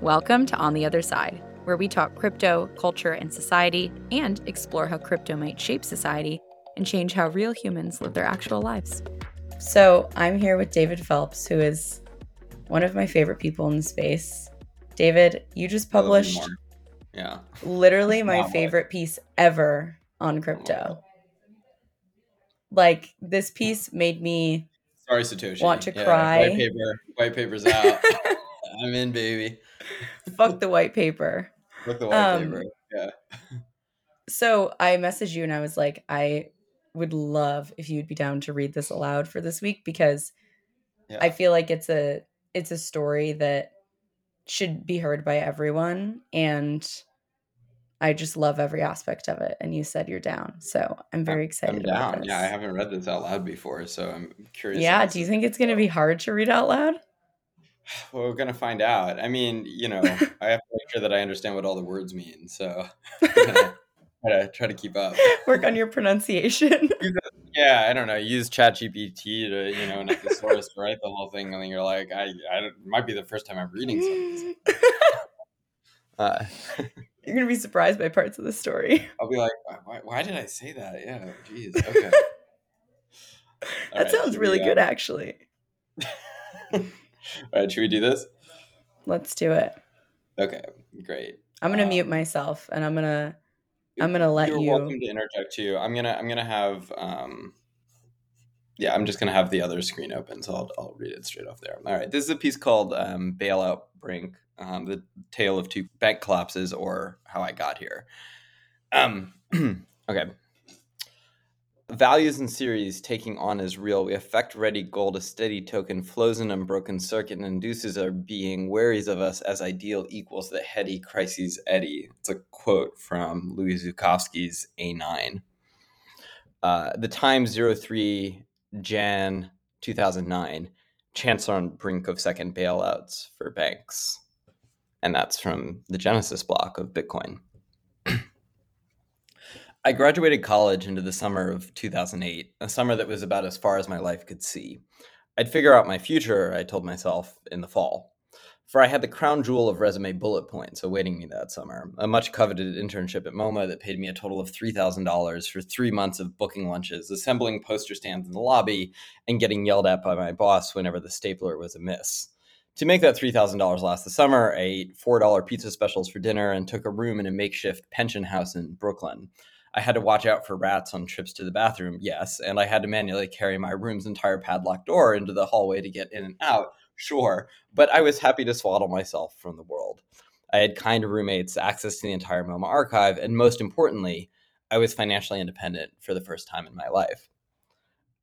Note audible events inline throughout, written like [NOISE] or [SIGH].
Welcome to On the Other Side, where we talk crypto, culture, and society, and explore how crypto might shape society and change how real humans live their actual lives. So, I'm here with David Phelps, who is one of my favorite people in the space. David, you just published yeah. literally my favorite piece ever on crypto. Like this piece made me sorry Satoshi want to yeah, cry. White paper, white paper's out. [LAUGHS] [LAUGHS] I'm in, baby. Fuck the white paper. Fuck the white um, paper. Yeah. So I messaged you and I was like, I would love if you'd be down to read this aloud for this week because yeah. I feel like it's a it's a story that should be heard by everyone and I just love every aspect of it. And you said you're down. So I'm very excited I'm down. Yeah, I haven't read this out loud before. So I'm curious. Yeah. Do you think it's going to be hard to read out loud? Well, [SIGHS] we're going to find out. I mean, you know, [LAUGHS] I have to make sure that I understand what all the words mean. So [LAUGHS] try to, try to keep up. Work on your pronunciation. [LAUGHS] yeah, I don't know. Use ChatGPT to, you know, and thesaurus to write the whole thing. And then you're like, I, I, might be the first time I'm reading something. Uh, you're gonna be surprised by parts of the story. I'll be like, why, why did I say that? Yeah, jeez. Okay. that right, sounds really good, actually. All right, should we do this? Let's do it. Okay, great. I'm gonna um, mute myself, and I'm gonna I'm gonna let you're you. welcome to interject too. I'm gonna I'm gonna have um. Yeah, I'm just gonna have the other screen open, so I'll I'll read it straight off there. All right, this is a piece called um, "Bailout Brink um, the tale of two bank collapses or how I got here. Um, [CLEARS THROAT] okay. Values and series taking on as real, we affect ready gold, a steady token, flows in unbroken circuit, and induces our being, wearies of us as ideal equals the heady crises eddy. It's a quote from Louis Zukofsky's A9. Uh, the time 03 Jan 2009, Chancellor on brink of second bailouts for banks and that's from the Genesis block of Bitcoin. I graduated college into the summer of 2008, a summer that was about as far as my life could see. I'd figure out my future, I told myself, in the fall. For I had the crown jewel of resume bullet points awaiting me that summer a much coveted internship at MoMA that paid me a total of $3,000 for three months of booking lunches, assembling poster stands in the lobby, and getting yelled at by my boss whenever the stapler was amiss. To make that $3,000 last the summer, I ate $4 pizza specials for dinner and took a room in a makeshift pension house in Brooklyn. I had to watch out for rats on trips to the bathroom, yes, and I had to manually carry my room's entire padlocked door into the hallway to get in and out, sure, but I was happy to swaddle myself from the world. I had kind roommates, access to the entire MoMA archive, and most importantly, I was financially independent for the first time in my life.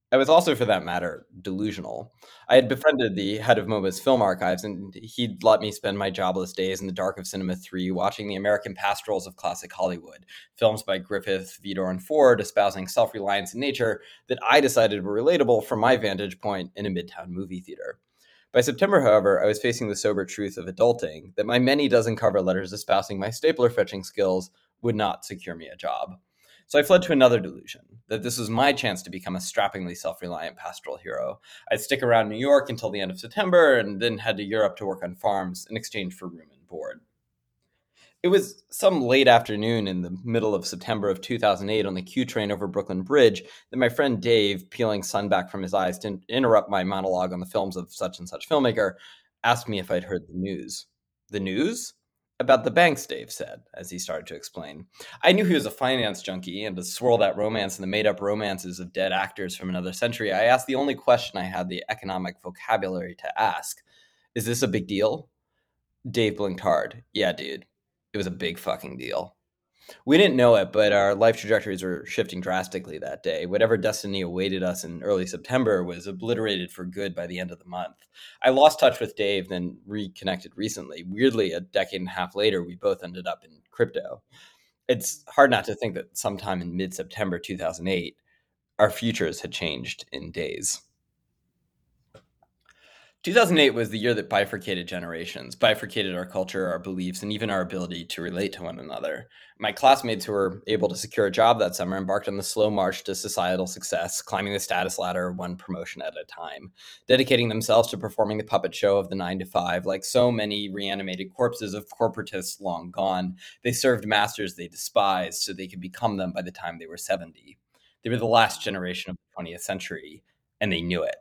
I was also, for that matter, delusional. I had befriended the head of MoMA's film archives, and he'd let me spend my jobless days in the dark of Cinema 3 watching the American pastorals of classic Hollywood, films by Griffith, Vidor, and Ford espousing self reliance in nature that I decided were relatable from my vantage point in a midtown movie theater. By September, however, I was facing the sober truth of adulting that my many dozen cover letters espousing my stapler fetching skills would not secure me a job. So I fled to another delusion that this was my chance to become a strappingly self reliant pastoral hero. I'd stick around New York until the end of September and then head to Europe to work on farms in exchange for room and board. It was some late afternoon in the middle of September of 2008 on the Q train over Brooklyn Bridge that my friend Dave, peeling sun back from his eyes to interrupt my monologue on the films of such and such filmmaker, asked me if I'd heard the news. The news? About the banks, Dave said, as he started to explain. I knew he was a finance junkie, and to swirl that romance in the made up romances of dead actors from another century, I asked the only question I had the economic vocabulary to ask Is this a big deal? Dave blinked hard. Yeah, dude. It was a big fucking deal. We didn't know it, but our life trajectories were shifting drastically that day. Whatever destiny awaited us in early September was obliterated for good by the end of the month. I lost touch with Dave, then reconnected recently. Weirdly, a decade and a half later, we both ended up in crypto. It's hard not to think that sometime in mid September 2008, our futures had changed in days. 2008 was the year that bifurcated generations, bifurcated our culture, our beliefs, and even our ability to relate to one another. My classmates who were able to secure a job that summer embarked on the slow march to societal success, climbing the status ladder one promotion at a time, dedicating themselves to performing the puppet show of the nine to five. Like so many reanimated corpses of corporatists long gone, they served masters they despised so they could become them by the time they were 70. They were the last generation of the 20th century, and they knew it.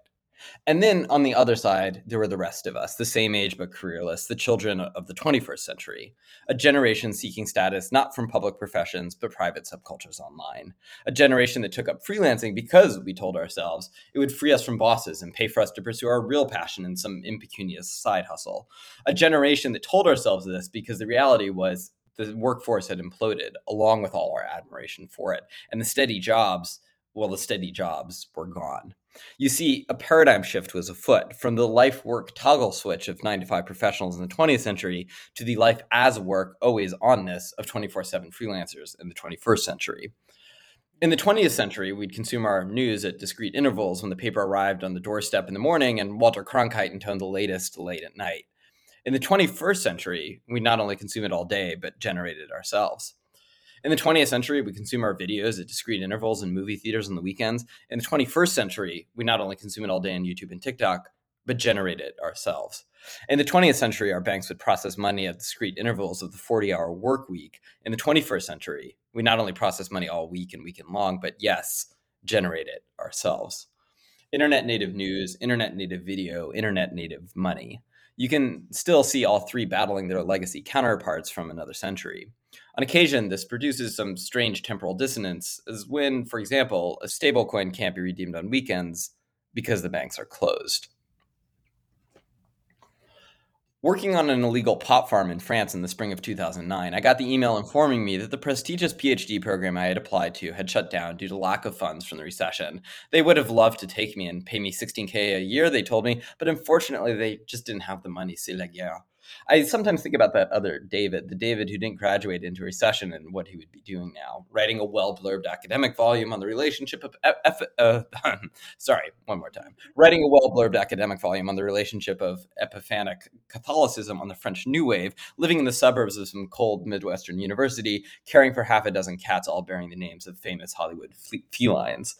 And then on the other side, there were the rest of us, the same age but careerless, the children of the 21st century, a generation seeking status not from public professions but private subcultures online, a generation that took up freelancing because we told ourselves it would free us from bosses and pay for us to pursue our real passion in some impecunious side hustle, a generation that told ourselves this because the reality was the workforce had imploded along with all our admiration for it, and the steady jobs, well, the steady jobs were gone. You see, a paradigm shift was afoot from the life work toggle switch of 9 to 5 professionals in the 20th century to the life as work, always onness of 24 7 freelancers in the 21st century. In the 20th century, we'd consume our news at discrete intervals when the paper arrived on the doorstep in the morning and Walter Cronkite intoned the latest late at night. In the 21st century, we not only consume it all day, but generate it ourselves. In the 20th century, we consume our videos at discrete intervals in movie theaters on the weekends. In the 21st century, we not only consume it all day on YouTube and TikTok, but generate it ourselves. In the 20th century, our banks would process money at discrete intervals of the 40 hour work week. In the 21st century, we not only process money all week and weekend long, but yes, generate it ourselves. Internet native news, internet native video, internet native money. You can still see all three battling their legacy counterparts from another century. On occasion, this produces some strange temporal dissonance, as when, for example, a stablecoin can't be redeemed on weekends because the banks are closed. Working on an illegal pot farm in France in the spring of 2009, I got the email informing me that the prestigious PhD program I had applied to had shut down due to lack of funds from the recession. They would have loved to take me and pay me 16K a year, they told me, but unfortunately they just didn't have the money. C'est la guerre. I sometimes think about that other David, the David who didn't graduate into recession and what he would be doing now, writing a well blurbed academic volume on the relationship of, F, uh, [LAUGHS] sorry, one more time, writing a well blurbed academic volume on the relationship of Epiphanic Catholicism on the French New Wave, living in the suburbs of some cold Midwestern university, caring for half a dozen cats, all bearing the names of famous Hollywood felines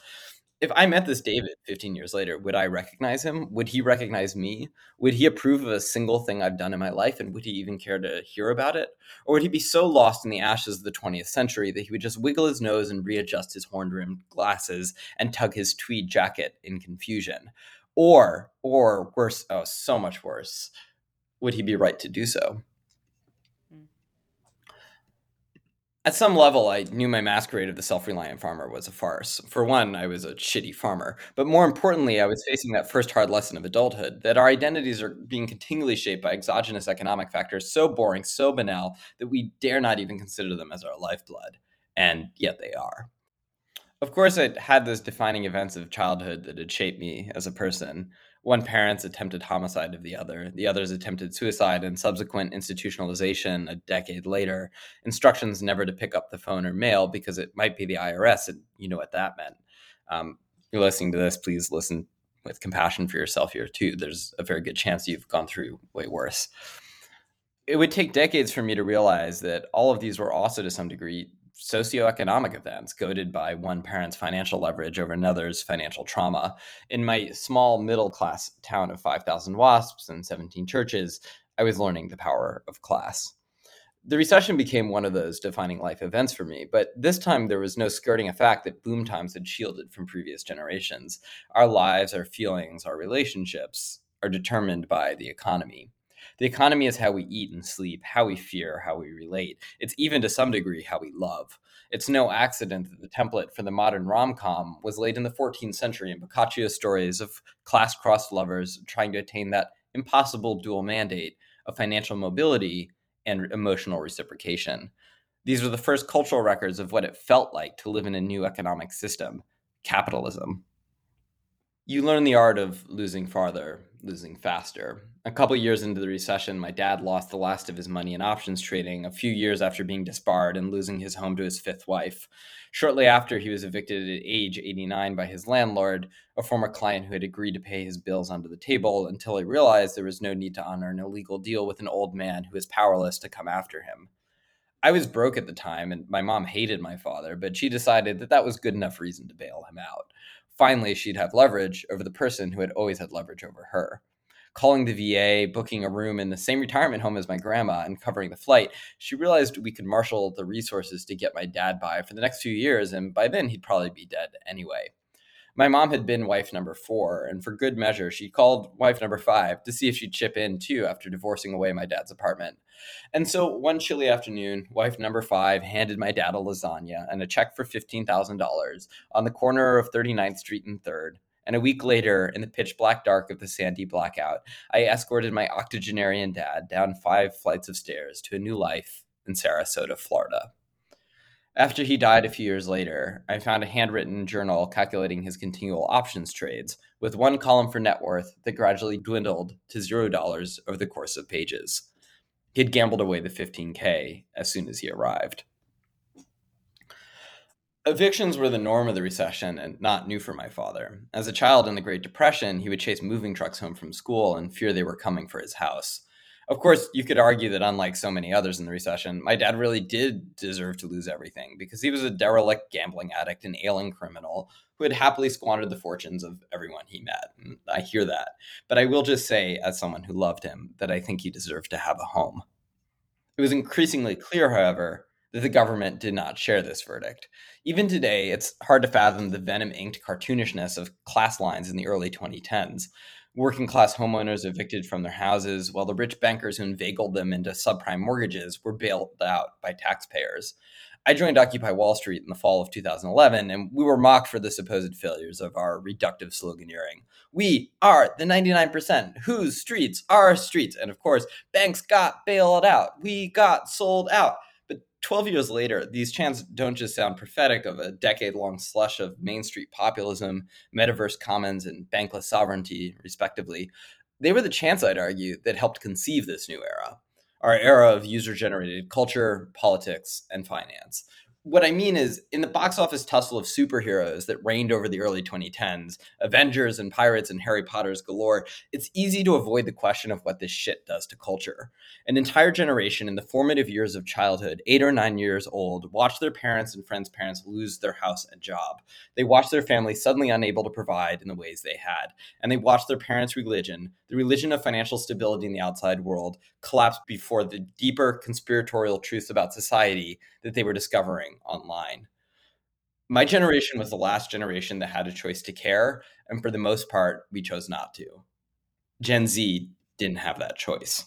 if I met this David 15 years later, would I recognize him? Would he recognize me? Would he approve of a single thing I've done in my life? And would he even care to hear about it? Or would he be so lost in the ashes of the 20th century that he would just wiggle his nose and readjust his horn rimmed glasses and tug his tweed jacket in confusion? Or, or worse, oh, so much worse, would he be right to do so? At some level, I knew my masquerade of the self reliant farmer was a farce. For one, I was a shitty farmer. But more importantly, I was facing that first hard lesson of adulthood that our identities are being continually shaped by exogenous economic factors so boring, so banal, that we dare not even consider them as our lifeblood. And yet they are. Of course, I had those defining events of childhood that had shaped me as a person one parent's attempted homicide of the other, the other's attempted suicide and subsequent institutionalization a decade later, instructions never to pick up the phone or mail because it might be the IRS, and you know what that meant. Um, you're listening to this, please listen with compassion for yourself here too. There's a very good chance you've gone through way worse. It would take decades for me to realize that all of these were also to some degree socioeconomic events goaded by one parent's financial leverage over another's financial trauma. In my small middle class town of 5,000 wasps and 17 churches, I was learning the power of class. The recession became one of those defining life events for me, but this time there was no skirting a fact that boom times had shielded from previous generations. Our lives, our feelings, our relationships are determined by the economy. The economy is how we eat and sleep, how we fear, how we relate. It's even to some degree how we love. It's no accident that the template for the modern rom com was laid in the 14th century in Boccaccio's stories of class crossed lovers trying to attain that impossible dual mandate of financial mobility and emotional reciprocation. These were the first cultural records of what it felt like to live in a new economic system capitalism. You learn the art of losing farther, losing faster. A couple years into the recession, my dad lost the last of his money in options trading a few years after being disbarred and losing his home to his fifth wife. Shortly after, he was evicted at age 89 by his landlord, a former client who had agreed to pay his bills under the table until he realized there was no need to honor an illegal deal with an old man who was powerless to come after him. I was broke at the time, and my mom hated my father, but she decided that that was good enough reason to bail him out. Finally, she'd have leverage over the person who had always had leverage over her. Calling the VA, booking a room in the same retirement home as my grandma, and covering the flight, she realized we could marshal the resources to get my dad by for the next few years, and by then he'd probably be dead anyway. My mom had been wife number four, and for good measure, she called wife number five to see if she'd chip in too after divorcing away my dad's apartment. And so one chilly afternoon, wife number five handed my dad a lasagna and a check for $15,000 on the corner of 39th Street and 3rd. And a week later, in the pitch black dark of the Sandy blackout, I escorted my octogenarian dad down five flights of stairs to a new life in Sarasota, Florida. After he died a few years later, I found a handwritten journal calculating his continual options trades, with one column for net worth that gradually dwindled to zero dollars over the course of pages. He had gambled away the 15K as soon as he arrived. Evictions were the norm of the recession and not new for my father. As a child in the Great Depression, he would chase moving trucks home from school and fear they were coming for his house. Of course, you could argue that unlike so many others in the recession, my dad really did deserve to lose everything because he was a derelict gambling addict and ailing criminal who had happily squandered the fortunes of everyone he met. And I hear that. But I will just say, as someone who loved him, that I think he deserved to have a home. It was increasingly clear, however, that the government did not share this verdict. Even today, it's hard to fathom the venom inked cartoonishness of class lines in the early 2010s working class homeowners evicted from their houses, while the rich bankers who inveigled them into subprime mortgages were bailed out by taxpayers. I joined Occupy Wall Street in the fall of 2011, and we were mocked for the supposed failures of our reductive sloganeering. We are the 99%, whose streets are streets. And of course, banks got bailed out. We got sold out. 12 years later, these chants don't just sound prophetic of a decade long slush of Main Street populism, metaverse commons, and bankless sovereignty, respectively. They were the chants, I'd argue, that helped conceive this new era our era of user generated culture, politics, and finance, what I mean is, in the box office tussle of superheroes that reigned over the early 2010s, Avengers and Pirates and Harry Potter's galore, it's easy to avoid the question of what this shit does to culture. An entire generation in the formative years of childhood, eight or nine years old, watched their parents and friends' parents lose their house and job. They watched their family suddenly unable to provide in the ways they had. And they watched their parents' religion, the religion of financial stability in the outside world, collapse before the deeper conspiratorial truths about society that they were discovering online. My generation was the last generation that had a choice to care, and for the most part, we chose not to. Gen Z didn't have that choice.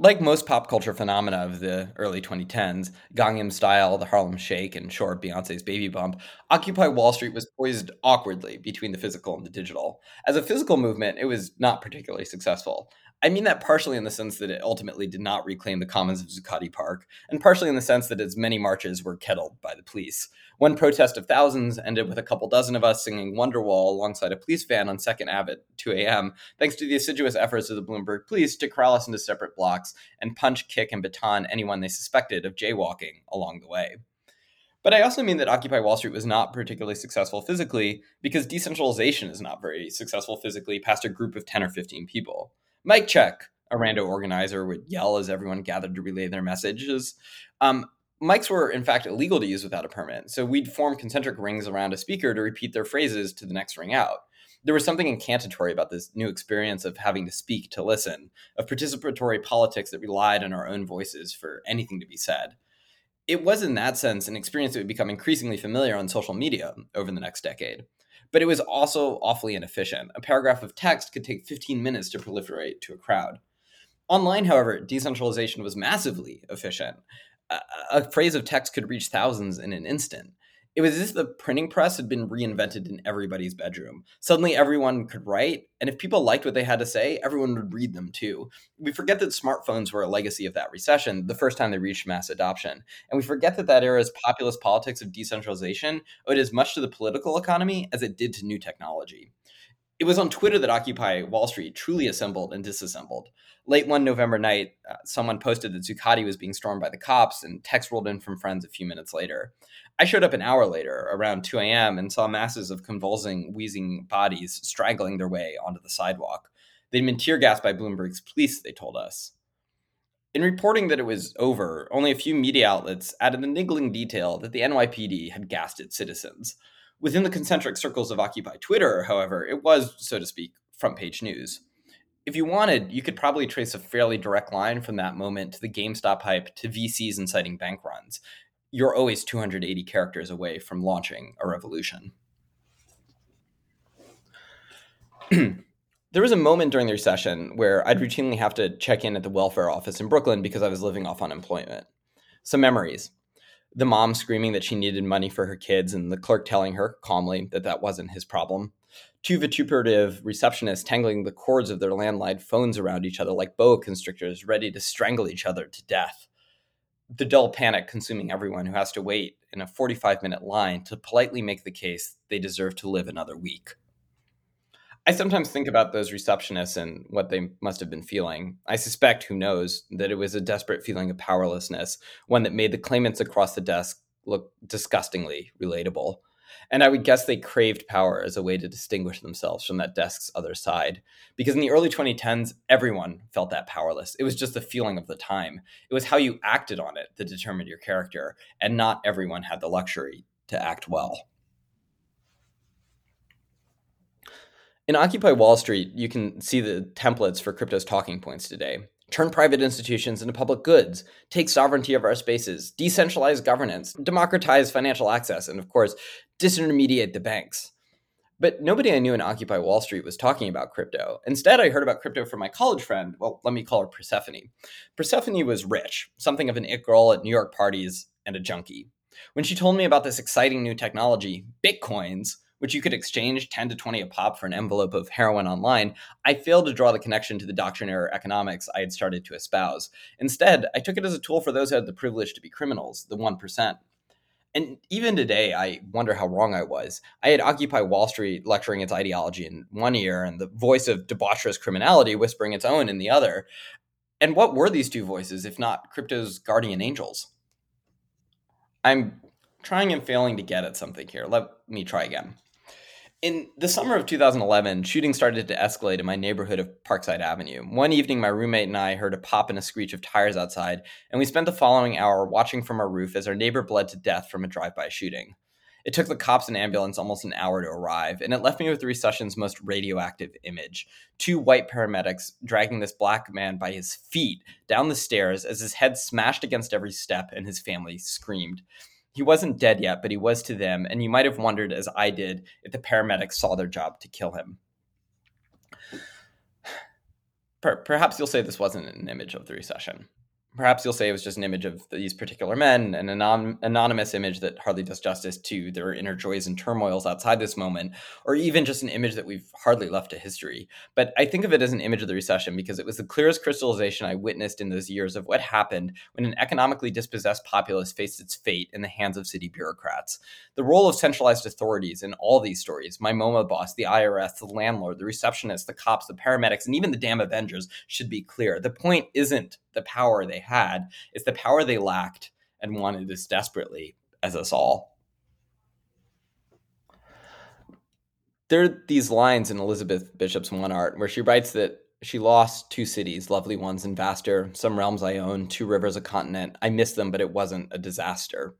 Like most pop culture phenomena of the early 2010s, Gangnam Style, the Harlem Shake, and sure, Beyonce's Baby Bump, Occupy Wall Street was poised awkwardly between the physical and the digital. As a physical movement, it was not particularly successful. I mean that partially in the sense that it ultimately did not reclaim the commons of Zuccotti Park, and partially in the sense that its many marches were kettled by the police. One protest of thousands ended with a couple dozen of us singing Wonderwall alongside a police van on 2nd Ave at 2 a.m., thanks to the assiduous efforts of the Bloomberg police to corral us into separate blocks and punch, kick, and baton anyone they suspected of jaywalking along the way. But I also mean that Occupy Wall Street was not particularly successful physically because decentralization is not very successful physically past a group of 10 or 15 people. Mic check, a rando organizer would yell as everyone gathered to relay their messages. Um, mics were, in fact, illegal to use without a permit, so we'd form concentric rings around a speaker to repeat their phrases to the next ring out. There was something incantatory about this new experience of having to speak to listen, of participatory politics that relied on our own voices for anything to be said. It was, in that sense, an experience that would become increasingly familiar on social media over the next decade but it was also awfully inefficient. A paragraph of text could take 15 minutes to proliferate to a crowd. Online, however, decentralization was massively efficient. A, a phrase of text could reach thousands in an instant. It was as if the printing press had been reinvented in everybody's bedroom. Suddenly, everyone could write, and if people liked what they had to say, everyone would read them too. We forget that smartphones were a legacy of that recession, the first time they reached mass adoption. And we forget that that era's populist politics of decentralization owed as much to the political economy as it did to new technology. It was on Twitter that Occupy Wall Street truly assembled and disassembled. Late one November night, uh, someone posted that Zuccotti was being stormed by the cops, and text rolled in from friends a few minutes later. I showed up an hour later, around 2 a.m., and saw masses of convulsing, wheezing bodies straggling their way onto the sidewalk. They'd been tear gassed by Bloomberg's police, they told us. In reporting that it was over, only a few media outlets added the niggling detail that the NYPD had gassed its citizens. Within the concentric circles of Occupy Twitter, however, it was, so to speak, front page news. If you wanted, you could probably trace a fairly direct line from that moment to the GameStop hype to VCs inciting bank runs. You're always 280 characters away from launching a revolution. [CLEARS THROAT] there was a moment during the recession where I'd routinely have to check in at the welfare office in Brooklyn because I was living off unemployment. Some memories. The mom screaming that she needed money for her kids, and the clerk telling her calmly that that wasn't his problem. Two vituperative receptionists tangling the cords of their landline phones around each other like boa constrictors, ready to strangle each other to death. The dull panic consuming everyone who has to wait in a 45 minute line to politely make the case they deserve to live another week. I sometimes think about those receptionists and what they must have been feeling. I suspect, who knows, that it was a desperate feeling of powerlessness, one that made the claimants across the desk look disgustingly relatable. And I would guess they craved power as a way to distinguish themselves from that desk's other side. Because in the early 2010s, everyone felt that powerless. It was just the feeling of the time. It was how you acted on it that determined your character, and not everyone had the luxury to act well. In Occupy Wall Street, you can see the templates for crypto's talking points today. Turn private institutions into public goods, take sovereignty of our spaces, decentralize governance, democratize financial access, and of course, disintermediate the banks. But nobody I knew in Occupy Wall Street was talking about crypto. Instead, I heard about crypto from my college friend. Well, let me call her Persephone. Persephone was rich, something of an it girl at New York parties, and a junkie. When she told me about this exciting new technology, Bitcoins, which you could exchange 10 to 20 a pop for an envelope of heroin online, I failed to draw the connection to the doctrinaire economics I had started to espouse. Instead, I took it as a tool for those who had the privilege to be criminals, the 1%. And even today, I wonder how wrong I was. I had Occupy Wall Street lecturing its ideology in one ear and the voice of debaucherous criminality whispering its own in the other. And what were these two voices if not crypto's guardian angels? I'm trying and failing to get at something here. Let me try again. In the summer of 2011, shooting started to escalate in my neighborhood of Parkside Avenue. One evening, my roommate and I heard a pop and a screech of tires outside, and we spent the following hour watching from our roof as our neighbor bled to death from a drive by shooting. It took the cops and ambulance almost an hour to arrive, and it left me with the recession's most radioactive image two white paramedics dragging this black man by his feet down the stairs as his head smashed against every step and his family screamed. He wasn't dead yet, but he was to them, and you might have wondered, as I did, if the paramedics saw their job to kill him. Perhaps you'll say this wasn't an image of the recession. Perhaps you'll say it was just an image of these particular men, an anon- anonymous image that hardly does justice to their inner joys and turmoils outside this moment, or even just an image that we've hardly left to history. But I think of it as an image of the recession because it was the clearest crystallization I witnessed in those years of what happened when an economically dispossessed populace faced its fate in the hands of city bureaucrats. The role of centralized authorities in all these stories my MoMA boss, the IRS, the landlord, the receptionist, the cops, the paramedics, and even the damn Avengers should be clear. The point isn't the power they had, it's the power they lacked and wanted as desperately as us all. There are these lines in Elizabeth Bishop's One Art where she writes that she lost two cities, lovely ones and vaster, some realms I own, two rivers, a continent. I miss them, but it wasn't a disaster.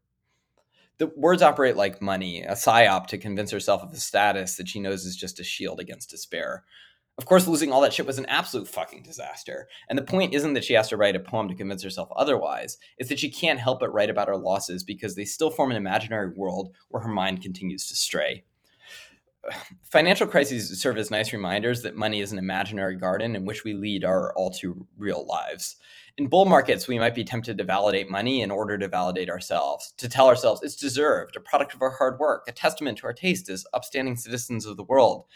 The words operate like money, a psyop to convince herself of the status that she knows is just a shield against despair. Of course, losing all that shit was an absolute fucking disaster. And the point isn't that she has to write a poem to convince herself otherwise. It's that she can't help but write about her losses because they still form an imaginary world where her mind continues to stray. [SIGHS] Financial crises serve as nice reminders that money is an imaginary garden in which we lead our all too real lives. In bull markets, we might be tempted to validate money in order to validate ourselves, to tell ourselves it's deserved, a product of our hard work, a testament to our taste as upstanding citizens of the world.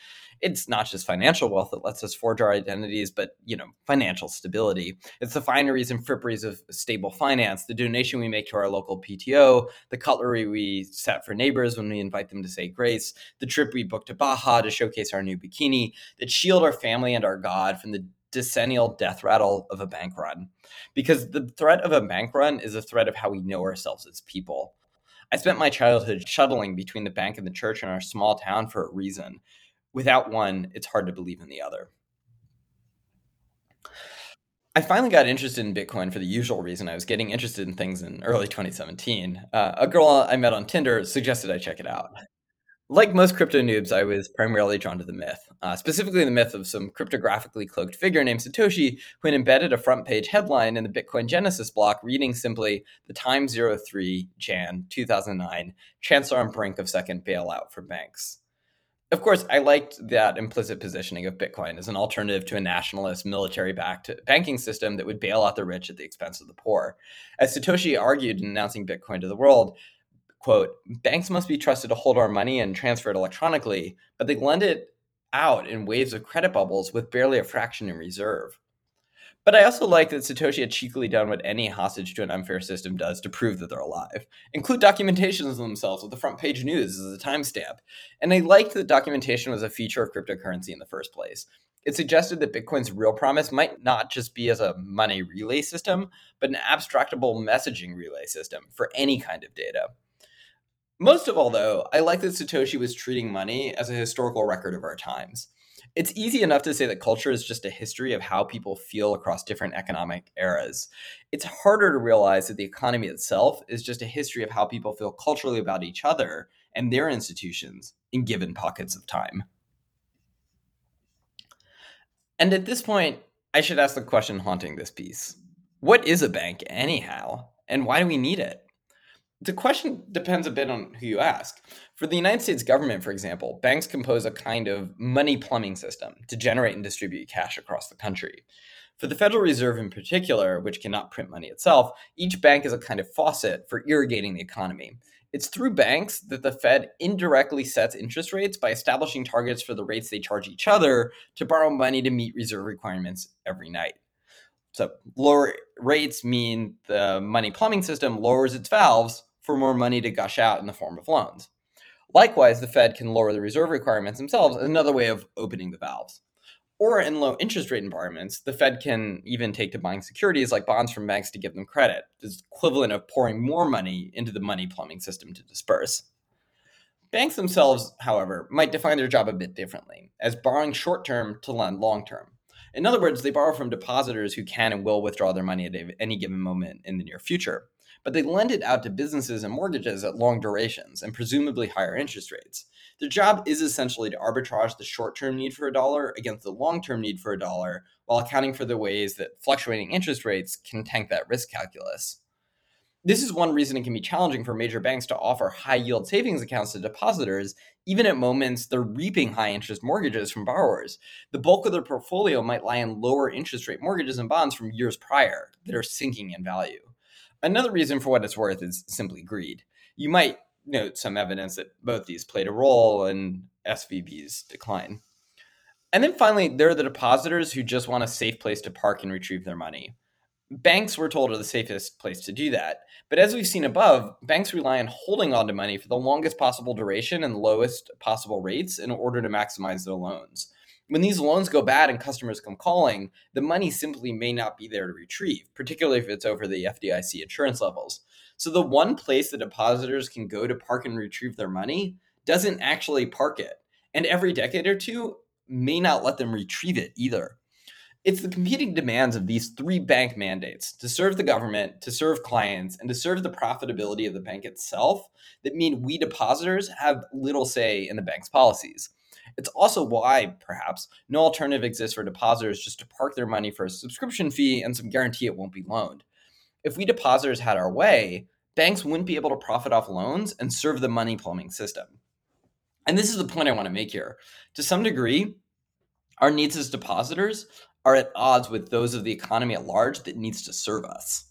It's not just financial wealth that lets us forge our identities, but you know, financial stability. It's the fineries and fripperies of stable finance, the donation we make to our local PTO, the cutlery we set for neighbors when we invite them to say grace, the trip we book to Baja to showcase our new bikini, that shield our family and our God from the decennial death rattle of a bank run. Because the threat of a bank run is a threat of how we know ourselves as people. I spent my childhood shuttling between the bank and the church in our small town for a reason. Without one, it's hard to believe in the other. I finally got interested in Bitcoin for the usual reason I was getting interested in things in early 2017. Uh, a girl I met on Tinder suggested I check it out. Like most crypto noobs, I was primarily drawn to the myth, uh, specifically the myth of some cryptographically cloaked figure named Satoshi who had embedded a front page headline in the Bitcoin Genesis block reading simply The Time 03 Jan 2009 Chancellor on brink of second bailout for banks. Of course, I liked that implicit positioning of Bitcoin as an alternative to a nationalist, military backed banking system that would bail out the rich at the expense of the poor. As Satoshi argued in announcing Bitcoin to the world, quote, banks must be trusted to hold our money and transfer it electronically, but they lend it out in waves of credit bubbles with barely a fraction in reserve. But I also like that Satoshi had cheekily done what any hostage to an unfair system does to prove that they're alive. Include documentations of themselves with the front page news as a timestamp. And I liked that documentation was a feature of cryptocurrency in the first place. It suggested that Bitcoin's real promise might not just be as a money relay system, but an abstractable messaging relay system for any kind of data. Most of all, though, I like that Satoshi was treating money as a historical record of our times. It's easy enough to say that culture is just a history of how people feel across different economic eras. It's harder to realize that the economy itself is just a history of how people feel culturally about each other and their institutions in given pockets of time. And at this point, I should ask the question haunting this piece What is a bank, anyhow? And why do we need it? The question depends a bit on who you ask. For the United States government, for example, banks compose a kind of money plumbing system to generate and distribute cash across the country. For the Federal Reserve in particular, which cannot print money itself, each bank is a kind of faucet for irrigating the economy. It's through banks that the Fed indirectly sets interest rates by establishing targets for the rates they charge each other to borrow money to meet reserve requirements every night. So, lower rates mean the money plumbing system lowers its valves for more money to gush out in the form of loans. Likewise, the Fed can lower the reserve requirements themselves, another way of opening the valves. Or in low interest rate environments, the Fed can even take to buying securities like bonds from banks to give them credit. It's equivalent of pouring more money into the money plumbing system to disperse. Banks themselves, however, might define their job a bit differently, as borrowing short term to lend long term. In other words, they borrow from depositors who can and will withdraw their money at any given moment in the near future but they lend it out to businesses and mortgages at long durations and presumably higher interest rates. Their job is essentially to arbitrage the short term need for a dollar against the long term need for a dollar while accounting for the ways that fluctuating interest rates can tank that risk calculus. This is one reason it can be challenging for major banks to offer high yield savings accounts to depositors, even at moments they're reaping high interest mortgages from borrowers. The bulk of their portfolio might lie in lower interest rate mortgages and bonds from years prior that are sinking in value. Another reason for what it's worth is simply greed. You might note some evidence that both these played a role in SVB's decline. And then finally, there are the depositors who just want a safe place to park and retrieve their money. Banks, we're told, are the safest place to do that. But as we've seen above, banks rely on holding onto money for the longest possible duration and lowest possible rates in order to maximize their loans when these loans go bad and customers come calling, the money simply may not be there to retrieve, particularly if it's over the FDIC insurance levels. So the one place the depositors can go to park and retrieve their money doesn't actually park it. And every decade or two may not let them retrieve it either. It's the competing demands of these three bank mandates to serve the government, to serve clients, and to serve the profitability of the bank itself that mean we depositors have little say in the bank's policies. It's also why, perhaps, no alternative exists for depositors just to park their money for a subscription fee and some guarantee it won't be loaned. If we depositors had our way, banks wouldn't be able to profit off loans and serve the money plumbing system. And this is the point I want to make here. To some degree, our needs as depositors are at odds with those of the economy at large that needs to serve us.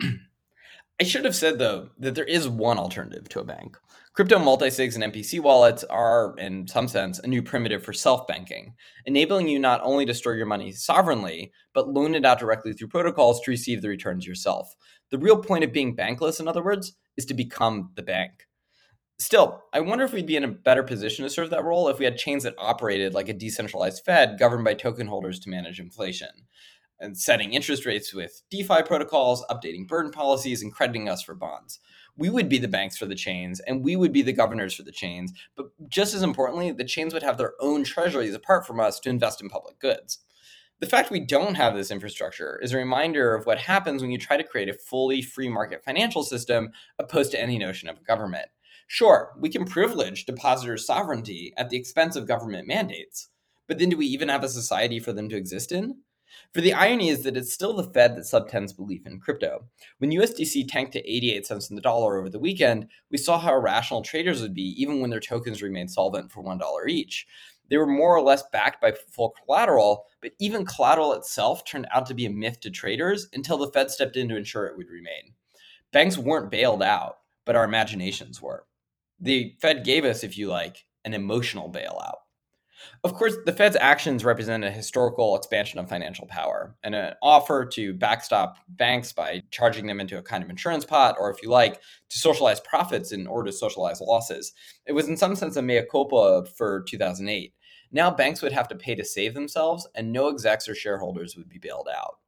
[CLEARS THROAT] I should have said, though, that there is one alternative to a bank. Crypto multisigs and MPC wallets are, in some sense, a new primitive for self banking, enabling you not only to store your money sovereignly, but loan it out directly through protocols to receive the returns yourself. The real point of being bankless, in other words, is to become the bank. Still, I wonder if we'd be in a better position to serve that role if we had chains that operated like a decentralized Fed governed by token holders to manage inflation and setting interest rates with DeFi protocols, updating burden policies, and crediting us for bonds. We would be the banks for the chains, and we would be the governors for the chains. But just as importantly, the chains would have their own treasuries apart from us to invest in public goods. The fact we don't have this infrastructure is a reminder of what happens when you try to create a fully free market financial system opposed to any notion of a government. Sure, we can privilege depositors' sovereignty at the expense of government mandates, but then do we even have a society for them to exist in? For the irony is that it's still the Fed that subtends belief in crypto. When USDC tanked to 88 cents in the dollar over the weekend, we saw how irrational traders would be even when their tokens remained solvent for $1 each. They were more or less backed by full collateral, but even collateral itself turned out to be a myth to traders until the Fed stepped in to ensure it would remain. Banks weren't bailed out, but our imaginations were. The Fed gave us, if you like, an emotional bailout. Of course, the Fed's actions represent a historical expansion of financial power and an offer to backstop banks by charging them into a kind of insurance pot, or if you like, to socialize profits in order to socialize losses. It was, in some sense, a mea culpa for 2008. Now, banks would have to pay to save themselves, and no execs or shareholders would be bailed out.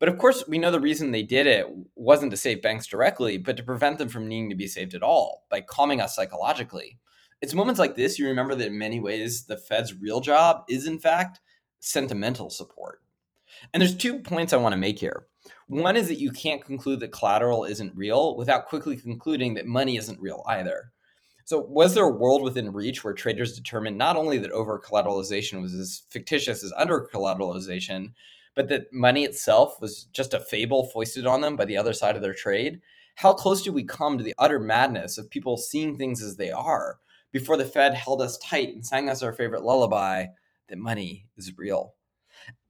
But of course, we know the reason they did it wasn't to save banks directly, but to prevent them from needing to be saved at all by calming us psychologically. It's moments like this you remember that in many ways the Fed's real job is in fact sentimental support. And there's two points I want to make here. One is that you can't conclude that collateral isn't real without quickly concluding that money isn't real either. So, was there a world within reach where traders determined not only that over collateralization was as fictitious as under collateralization, but that money itself was just a fable foisted on them by the other side of their trade? How close do we come to the utter madness of people seeing things as they are, before the Fed held us tight and sang us our favorite lullaby that money is real.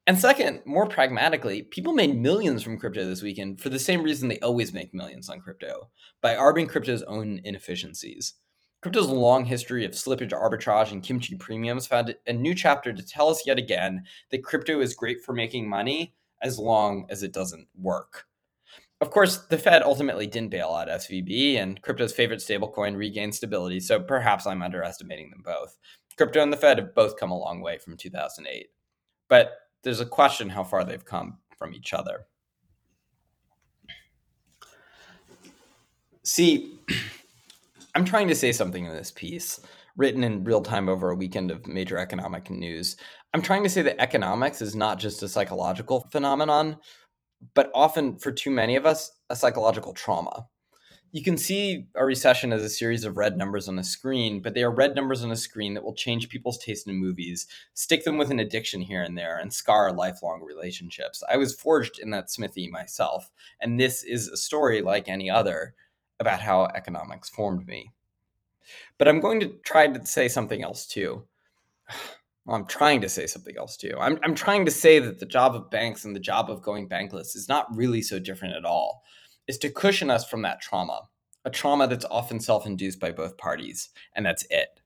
And second, more pragmatically, people made millions from crypto this weekend for the same reason they always make millions on crypto by arbing crypto's own inefficiencies. Crypto's long history of slippage arbitrage and kimchi premiums found a new chapter to tell us yet again that crypto is great for making money as long as it doesn't work. Of course, the Fed ultimately didn't bail out SVB, and crypto's favorite stablecoin regained stability, so perhaps I'm underestimating them both. Crypto and the Fed have both come a long way from 2008. But there's a question how far they've come from each other. See, [CLEARS THROAT] I'm trying to say something in this piece, written in real time over a weekend of major economic news. I'm trying to say that economics is not just a psychological phenomenon, but often for too many of us, a psychological trauma. You can see a recession as a series of red numbers on a screen, but they are red numbers on a screen that will change people's taste in movies, stick them with an addiction here and there, and scar lifelong relationships. I was forged in that smithy myself, and this is a story like any other about how economics formed me. But I'm going to try to say something else too. [SIGHS] Well, I'm trying to say something else too. I'm, I'm trying to say that the job of banks and the job of going bankless is not really so different at all. Is to cushion us from that trauma, a trauma that's often self induced by both parties, and that's it.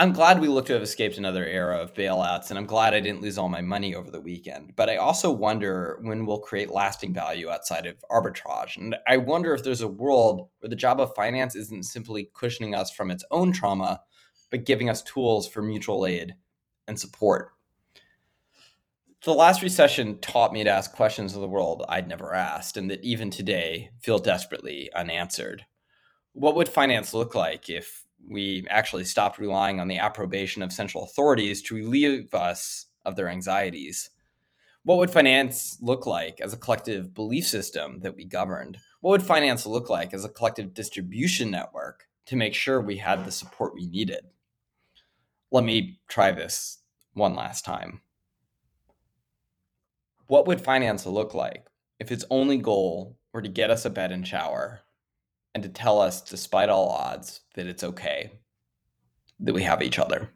I'm glad we look to have escaped another era of bailouts, and I'm glad I didn't lose all my money over the weekend. But I also wonder when we'll create lasting value outside of arbitrage. And I wonder if there's a world where the job of finance isn't simply cushioning us from its own trauma, but giving us tools for mutual aid and support. The last recession taught me to ask questions of the world I'd never asked, and that even today feel desperately unanswered. What would finance look like if we actually stopped relying on the approbation of central authorities to relieve us of their anxieties? What would finance look like as a collective belief system that we governed? What would finance look like as a collective distribution network to make sure we had the support we needed? Let me try this one last time. What would finance look like if its only goal were to get us a bed and shower and to tell us, despite all odds, that it's okay, that we have each other?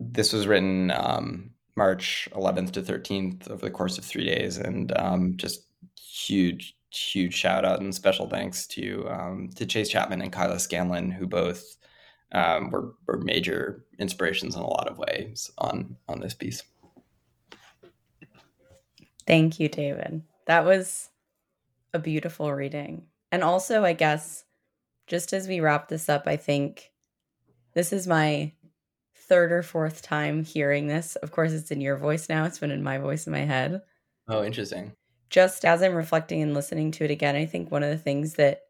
this was written um, March 11th to 13th over the course of three days, and um, just huge, huge shout out and special thanks to um, to Chase Chapman and Kyla Scanlon, who both um, were were major inspirations in a lot of ways on on this piece. Thank you, David. That was a beautiful reading. And also, I guess, just as we wrap this up, I think this is my third or fourth time hearing this. Of course, it's in your voice now, it's been in my voice in my head. Oh, interesting. Just as I'm reflecting and listening to it again, I think one of the things that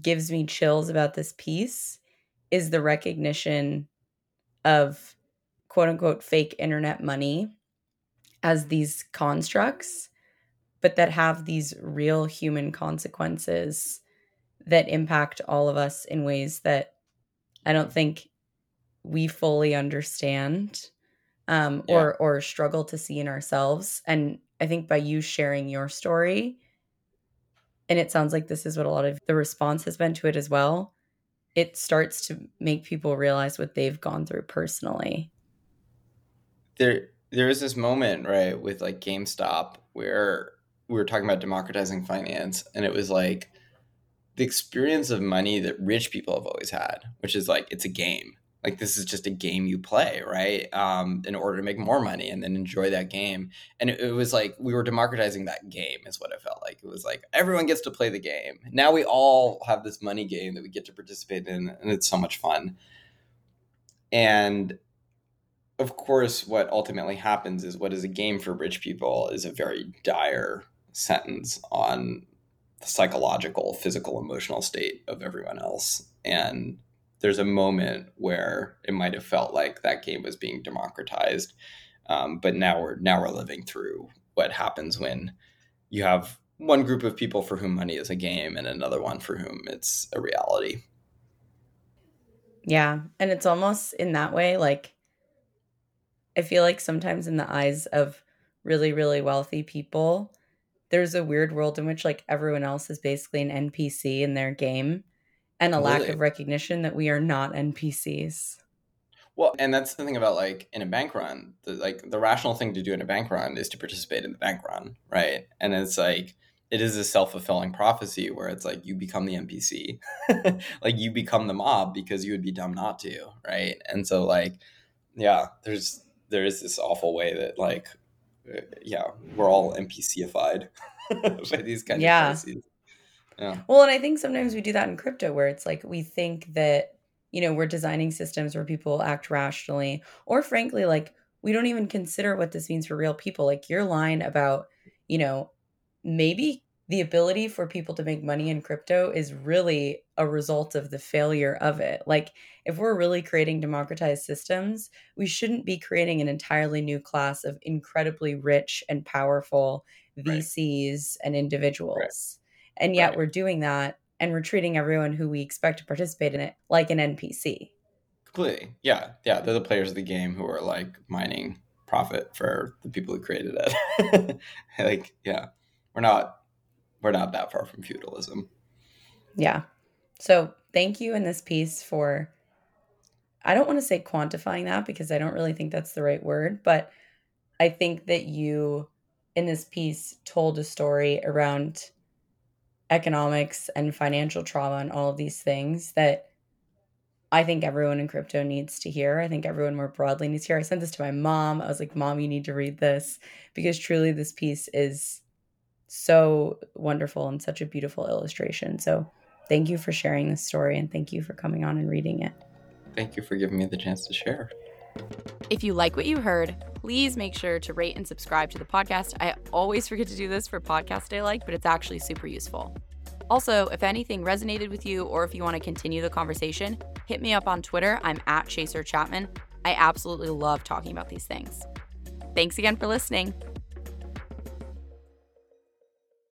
gives me chills about this piece is the recognition of quote unquote fake internet money as these constructs, but that have these real human consequences that impact all of us in ways that I don't think we fully understand um, yeah. or or struggle to see in ourselves. And I think by you sharing your story, and it sounds like this is what a lot of the response has been to it as well. It starts to make people realize what they've gone through personally. There, there is this moment right with like GameStop where we were talking about democratizing finance, and it was like the experience of money that rich people have always had, which is like it's a game like this is just a game you play right um, in order to make more money and then enjoy that game. And it, it, was like we were democratizing that game is what it felt like. It was like everyone gets to play the game. Now we all have this money game that we get to participate in and it's so much fun. And of course what ultimately happens is what is a game for rich people is a very dire sentence on the psychological physical emotional state of everyone else. And there's a moment where it might have felt like that game was being democratized, um, but now we're now we're living through what happens when you have one group of people for whom money is a game and another one for whom it's a reality. Yeah, and it's almost in that way like I feel like sometimes in the eyes of really really wealthy people there's a weird world in which like everyone else is basically an NPC in their game and a lack of recognition that we are not NPCs. Well, and that's the thing about like in a bank run, the, like the rational thing to do in a bank run is to participate in the bank run, right? And it's like it is a self fulfilling prophecy where it's like you become the NPC, [LAUGHS] like you become the mob because you would be dumb not to, right? And so like, yeah, there's there is this awful way that like, uh, yeah, we're all NPCified [LAUGHS] by these kinds yeah. of. Yeah. Well, and I think sometimes we do that in crypto where it's like we think that, you know, we're designing systems where people act rationally, or frankly, like we don't even consider what this means for real people. Like your line about, you know, maybe the ability for people to make money in crypto is really a result of the failure of it. Like, if we're really creating democratized systems, we shouldn't be creating an entirely new class of incredibly rich and powerful VCs right. and individuals. And yet right. we're doing that and we're treating everyone who we expect to participate in it like an NPC. Completely. Yeah. Yeah. They're the players of the game who are like mining profit for the people who created it. [LAUGHS] like, yeah. We're not we're not that far from feudalism. Yeah. So thank you in this piece for I don't want to say quantifying that because I don't really think that's the right word, but I think that you in this piece told a story around economics and financial trauma and all of these things that I think everyone in crypto needs to hear. I think everyone more broadly needs to hear. I sent this to my mom. I was like, Mom, you need to read this because truly this piece is so wonderful and such a beautiful illustration. So thank you for sharing this story and thank you for coming on and reading it. Thank you for giving me the chance to share. If you like what you heard, please make sure to rate and subscribe to the podcast. I always forget to do this for podcasts I like, but it's actually super useful. Also, if anything resonated with you or if you want to continue the conversation, hit me up on Twitter. I'm at Chaser Chapman. I absolutely love talking about these things. Thanks again for listening.